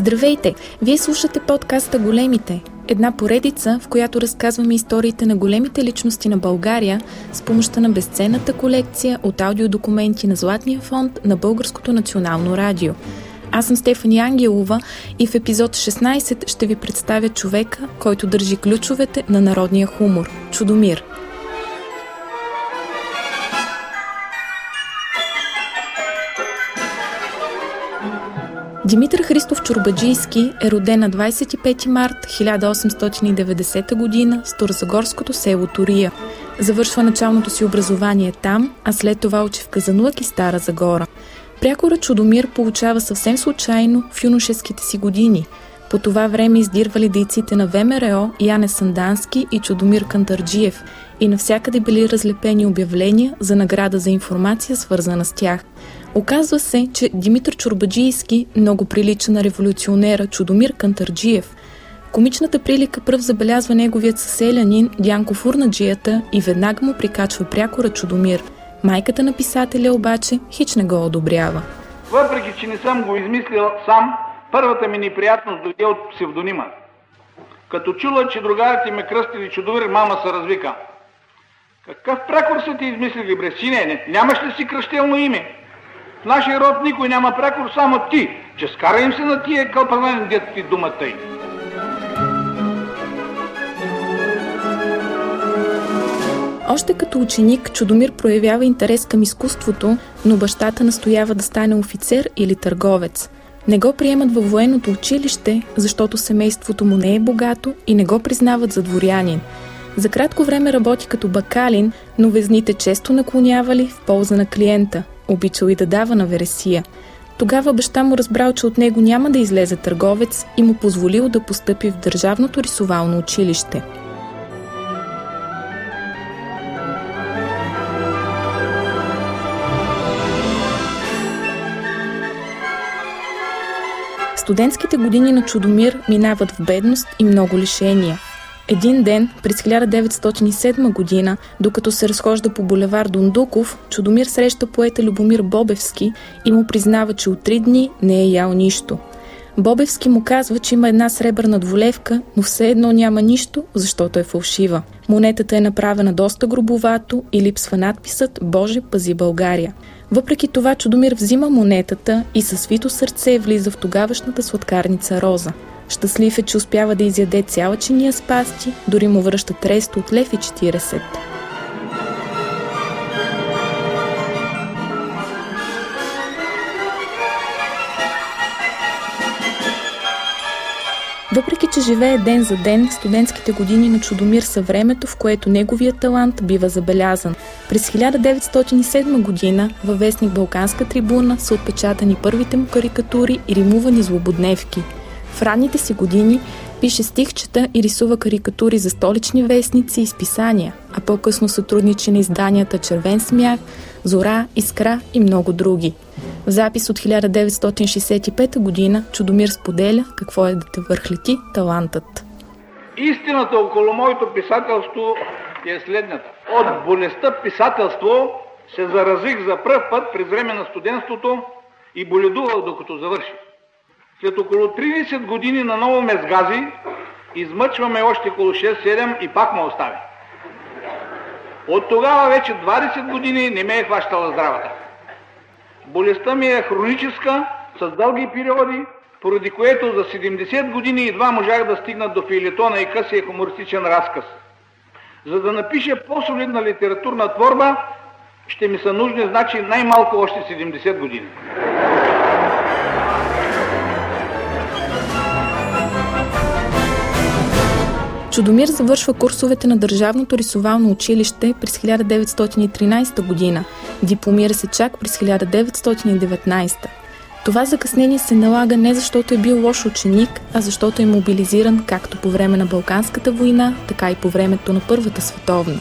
Здравейте! Вие слушате подкаста Големите, една поредица, в която разказваме историите на големите личности на България с помощта на безценната колекция от аудиодокументи на Златния фонд на Българското национално радио. Аз съм Стефани Ангелова и в епизод 16 ще ви представя човека, който държи ключовете на народния хумор – Чудомир – Димитър Христов Чурбаджийски е роден на 25 март 1890 г. в Старозагорското село Турия. Завършва началното си образование там, а след това учи в Казанлък и Стара Загора. Прякора Чудомир получава съвсем случайно в юношеските си години. По това време издирвали дейците на ВМРО Яне Сандански и Чудомир Кантарджиев и навсякъде били разлепени обявления за награда за информация, свързана с тях – Оказва се, че Димитър Чурбаджийски много прилича на революционера Чудомир Кантарджиев. Комичната прилика пръв забелязва неговият съселянин Дянко Фурнаджията и веднага му прикачва прякора Чудомир. Майката на писателя обаче хич не го одобрява. Въпреки, че не съм го измислил сам, първата ми неприятност дойде от псевдонима. Като чула, че другарите ме кръстили Чудомир, мама се развика. Какъв прякор са ти измислили, бре, сине? Нямаш ли си кръщелно име? В нашия род никой няма прякор, само ти, че скара им се на тия кълпанен дет ти думата й. Още като ученик Чудомир проявява интерес към изкуството, но бащата настоява да стане офицер или търговец. Не го приемат във военното училище, защото семейството му не е богато и не го признават за дворянин. За кратко време работи като бакалин, но везните често наклонявали в полза на клиента – Обичал и да дава на вересия. Тогава баща му разбрал, че от него няма да излезе търговец и му позволил да постъпи в Държавното рисовално училище. Студентските години на Чудомир минават в бедност и много лишения – един ден, през 1907 година, докато се разхожда по булевар Дундуков, Чудомир среща поета Любомир Бобевски и му признава, че от три дни не е ял нищо. Бобевски му казва, че има една сребърна дволевка, но все едно няма нищо, защото е фалшива. Монетата е направена доста грубовато и липсва надписът «Боже, пази България». Въпреки това Чудомир взима монетата и със свито сърце влиза в тогавашната сладкарница Роза – Щастлив е, че успява да изяде цяла чиния с пасти, дори му връща тресто от лев и 40. Въпреки, че живее ден за ден, студентските години на Чудомир са времето, в което неговият талант бива забелязан. През 1907 година във вестник Балканска трибуна са отпечатани първите му карикатури и римувани злободневки – в ранните си години пише стихчета и рисува карикатури за столични вестници и списания, а по-късно сътрудничи на изданията Червен смях, Зора, Искра и много други. В запис от 1965 година Чудомир споделя какво е да те върхлети талантът. Истината около моето писателство е следната. От болестта писателство се заразих за пръв път през време на студентството и боледувах докато завърших. След около 30 години на ново ме сгази, измъчваме още около 6-7 и пак ме остави. От тогава вече 20 години не ме е хващала здравата. Болестта ми е хроническа, с дълги периоди, поради което за 70 години едва можах да стигна до филетона и късия хумористичен разказ. За да напиша по-солидна литературна творба, ще ми са нужни, значи, най-малко още 70 години. Чудомир завършва курсовете на Държавното рисовално училище през 1913 година. Дипломира се чак през 1919. Това закъснение се налага не защото е бил лош ученик, а защото е мобилизиран както по време на Балканската война, така и по времето на Първата световна.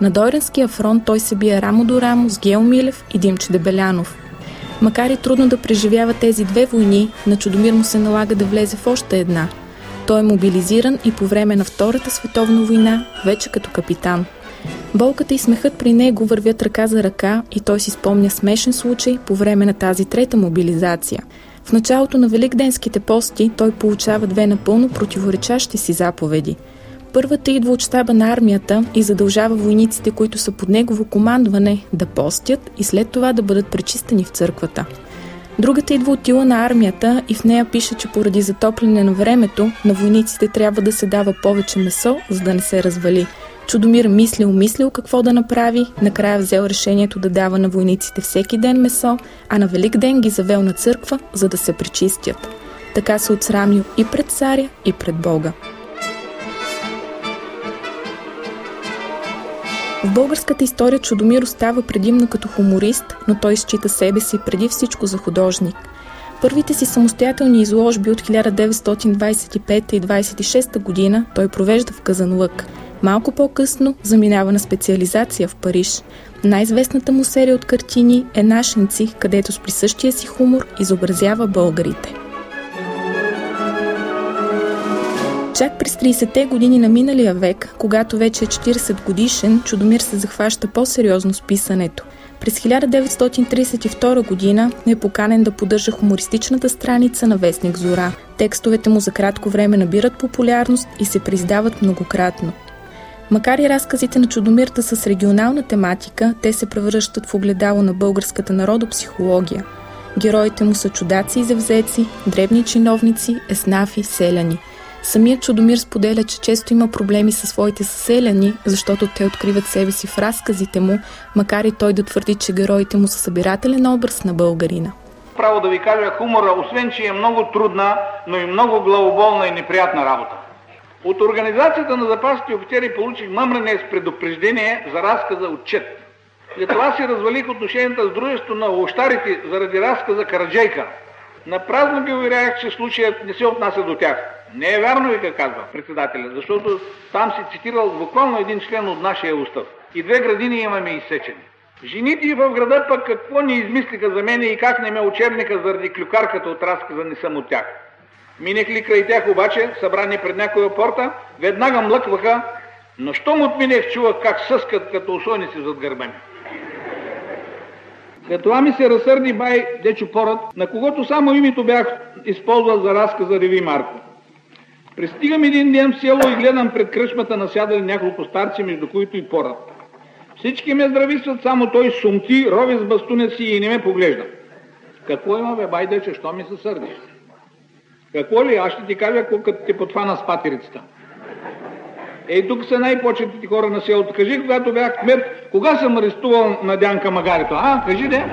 На Дойренския фронт той се бие рамо до рамо с Гео Милев и Димче Дебелянов. Макар и трудно да преживява тези две войни, на Чудомир му се налага да влезе в още една – той е мобилизиран и по време на Втората световна война, вече като капитан. Болката и смехът при него вървят ръка за ръка и той си спомня смешен случай по време на тази трета мобилизация. В началото на Великденските пости той получава две напълно противоречащи си заповеди. Първата идва от щаба на армията и задължава войниците, които са под негово командване, да постят и след това да бъдат пречистени в църквата. Другата идва от тила на армията и в нея пише, че поради затопляне на времето на войниците трябва да се дава повече месо, за да не се развали – Чудомир мислил, мислил какво да направи, накрая взел решението да дава на войниците всеки ден месо, а на Велик ден ги завел на църква, за да се пречистят. Така се отсрамил и пред царя, и пред Бога. В българската история Чудомир остава предимно като хуморист, но той счита себе си преди всичко за художник. Първите си самостоятелни изложби от 1925 и 26 година той провежда в Казанлък – Малко по-късно заминава на специализация в Париж. Най-известната му серия от картини е Нашенци, където с присъщия си хумор изобразява българите. Чак през 30-те години на миналия век, когато вече е 40 годишен, Чудомир се захваща по-сериозно с писането. През 1932 година е поканен да поддържа хумористичната страница на Вестник Зора. Текстовете му за кратко време набират популярност и се признават многократно. Макар и разказите на Чудомирта с регионална тематика, те се превръщат в огледало на българската народопсихология. Героите му са чудаци и завзеци, дребни чиновници, еснафи, селяни. Самият Чудомир споделя, че често има проблеми със своите съселяни, защото те откриват себе си в разказите му, макар и той да твърди, че героите му са събирателен образ на българина. Право да ви кажа, хумора, освен че е много трудна, но и много главоболна и неприятна работа. От организацията на запасите офицери получих мъмрене с предупреждение за разказа отчет. След това си развалих отношенията с дружество на лощарите заради разказа Караджейка. Напразно ги уверях, че случаят не се отнася до тях. Не е вярно, ви казва председателя, защото там си цитирал буквално един член от нашия устав. И две градини имаме изсечени. Жените в града пък какво ни измислиха за мене и как не ме очерниха заради клюкарката от разказа не съм от тях. Минех ли край тях обаче, събрани пред някоя порта, веднага млъкваха, но щом отминех, чувах как съскат като усойници зад гърба ми. Това ми се разсърди бай Дечо Порът, на когото само името бях използвал за разказа Реви Марко. Пристигам един ден в село и гледам пред кръчмата насядали няколко старци, между които и Порът. Всички ме здрависват, само той сумти, рови с бастунец си и не ме поглежда. Какво има, бе, бай, Дечо, що ми се сърдиш? Какво ли? Аз ще ти кажа, като те потвана с патерицата. Ей, тук са най-почетите хора на селото. Кажи, когато бях кмет, кога съм арестувал на Дянка Магарито? А, кажи де.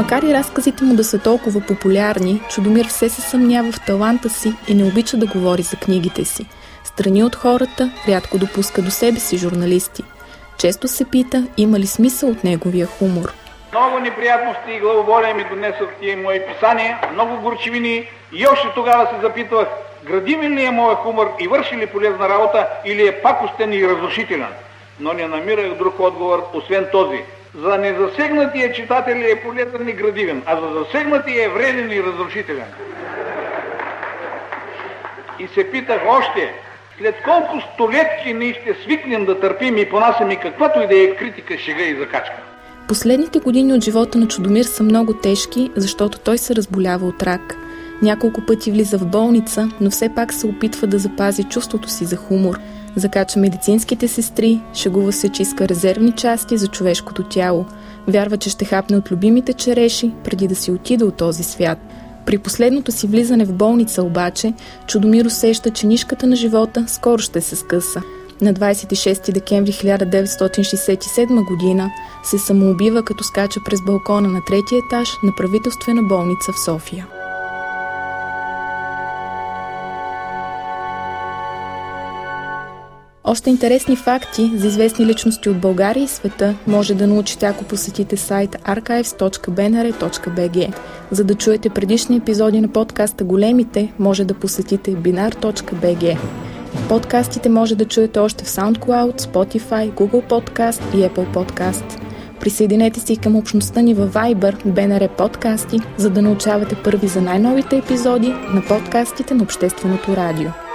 Макар и разказите му да са толкова популярни, Чудомир все се съмнява в таланта си и не обича да говори за книгите си. Страни от хората, рядко допуска до себе си журналисти. Често се пита, има ли смисъл от неговия хумор. Много неприятности и главоболия ми донесох тия мои писания, много горчивини и още тогава се запитвах, градимен ли е моят хумор и върши ли полезна работа или е пакостен и разрушителен. Но не намирах друг отговор, освен този – за незасегнатия читател е полезен и градивен, а за засегнатия е вреден и разрушителен. И се питах още, след колко столетки ние ще свикнем да търпим и понасяме каквато и да е критика, шега и закачка. Последните години от живота на Чудомир са много тежки, защото той се разболява от рак. Няколко пъти влиза в болница, но все пак се опитва да запази чувството си за хумор – Закача медицинските сестри, шегува се, че иска резервни части за човешкото тяло. Вярва, че ще хапне от любимите череши, преди да си отида от този свят. При последното си влизане в болница обаче, Чудомир усеща, че нишката на живота скоро ще се скъса. На 26 декември 1967 година се самоубива, като скача през балкона на третия етаж на правителствена болница в София. Още интересни факти за известни личности от България и света може да научите, ако посетите сайт archives.bnr.bg. За да чуете предишни епизоди на подкаста Големите, може да посетите binar.bg. Подкастите може да чуете още в SoundCloud, Spotify, Google Podcast и Apple Podcast. Присъединете се и към общността ни във Viber, BNR подкасти, за да научавате първи за най-новите епизоди на подкастите на Общественото радио.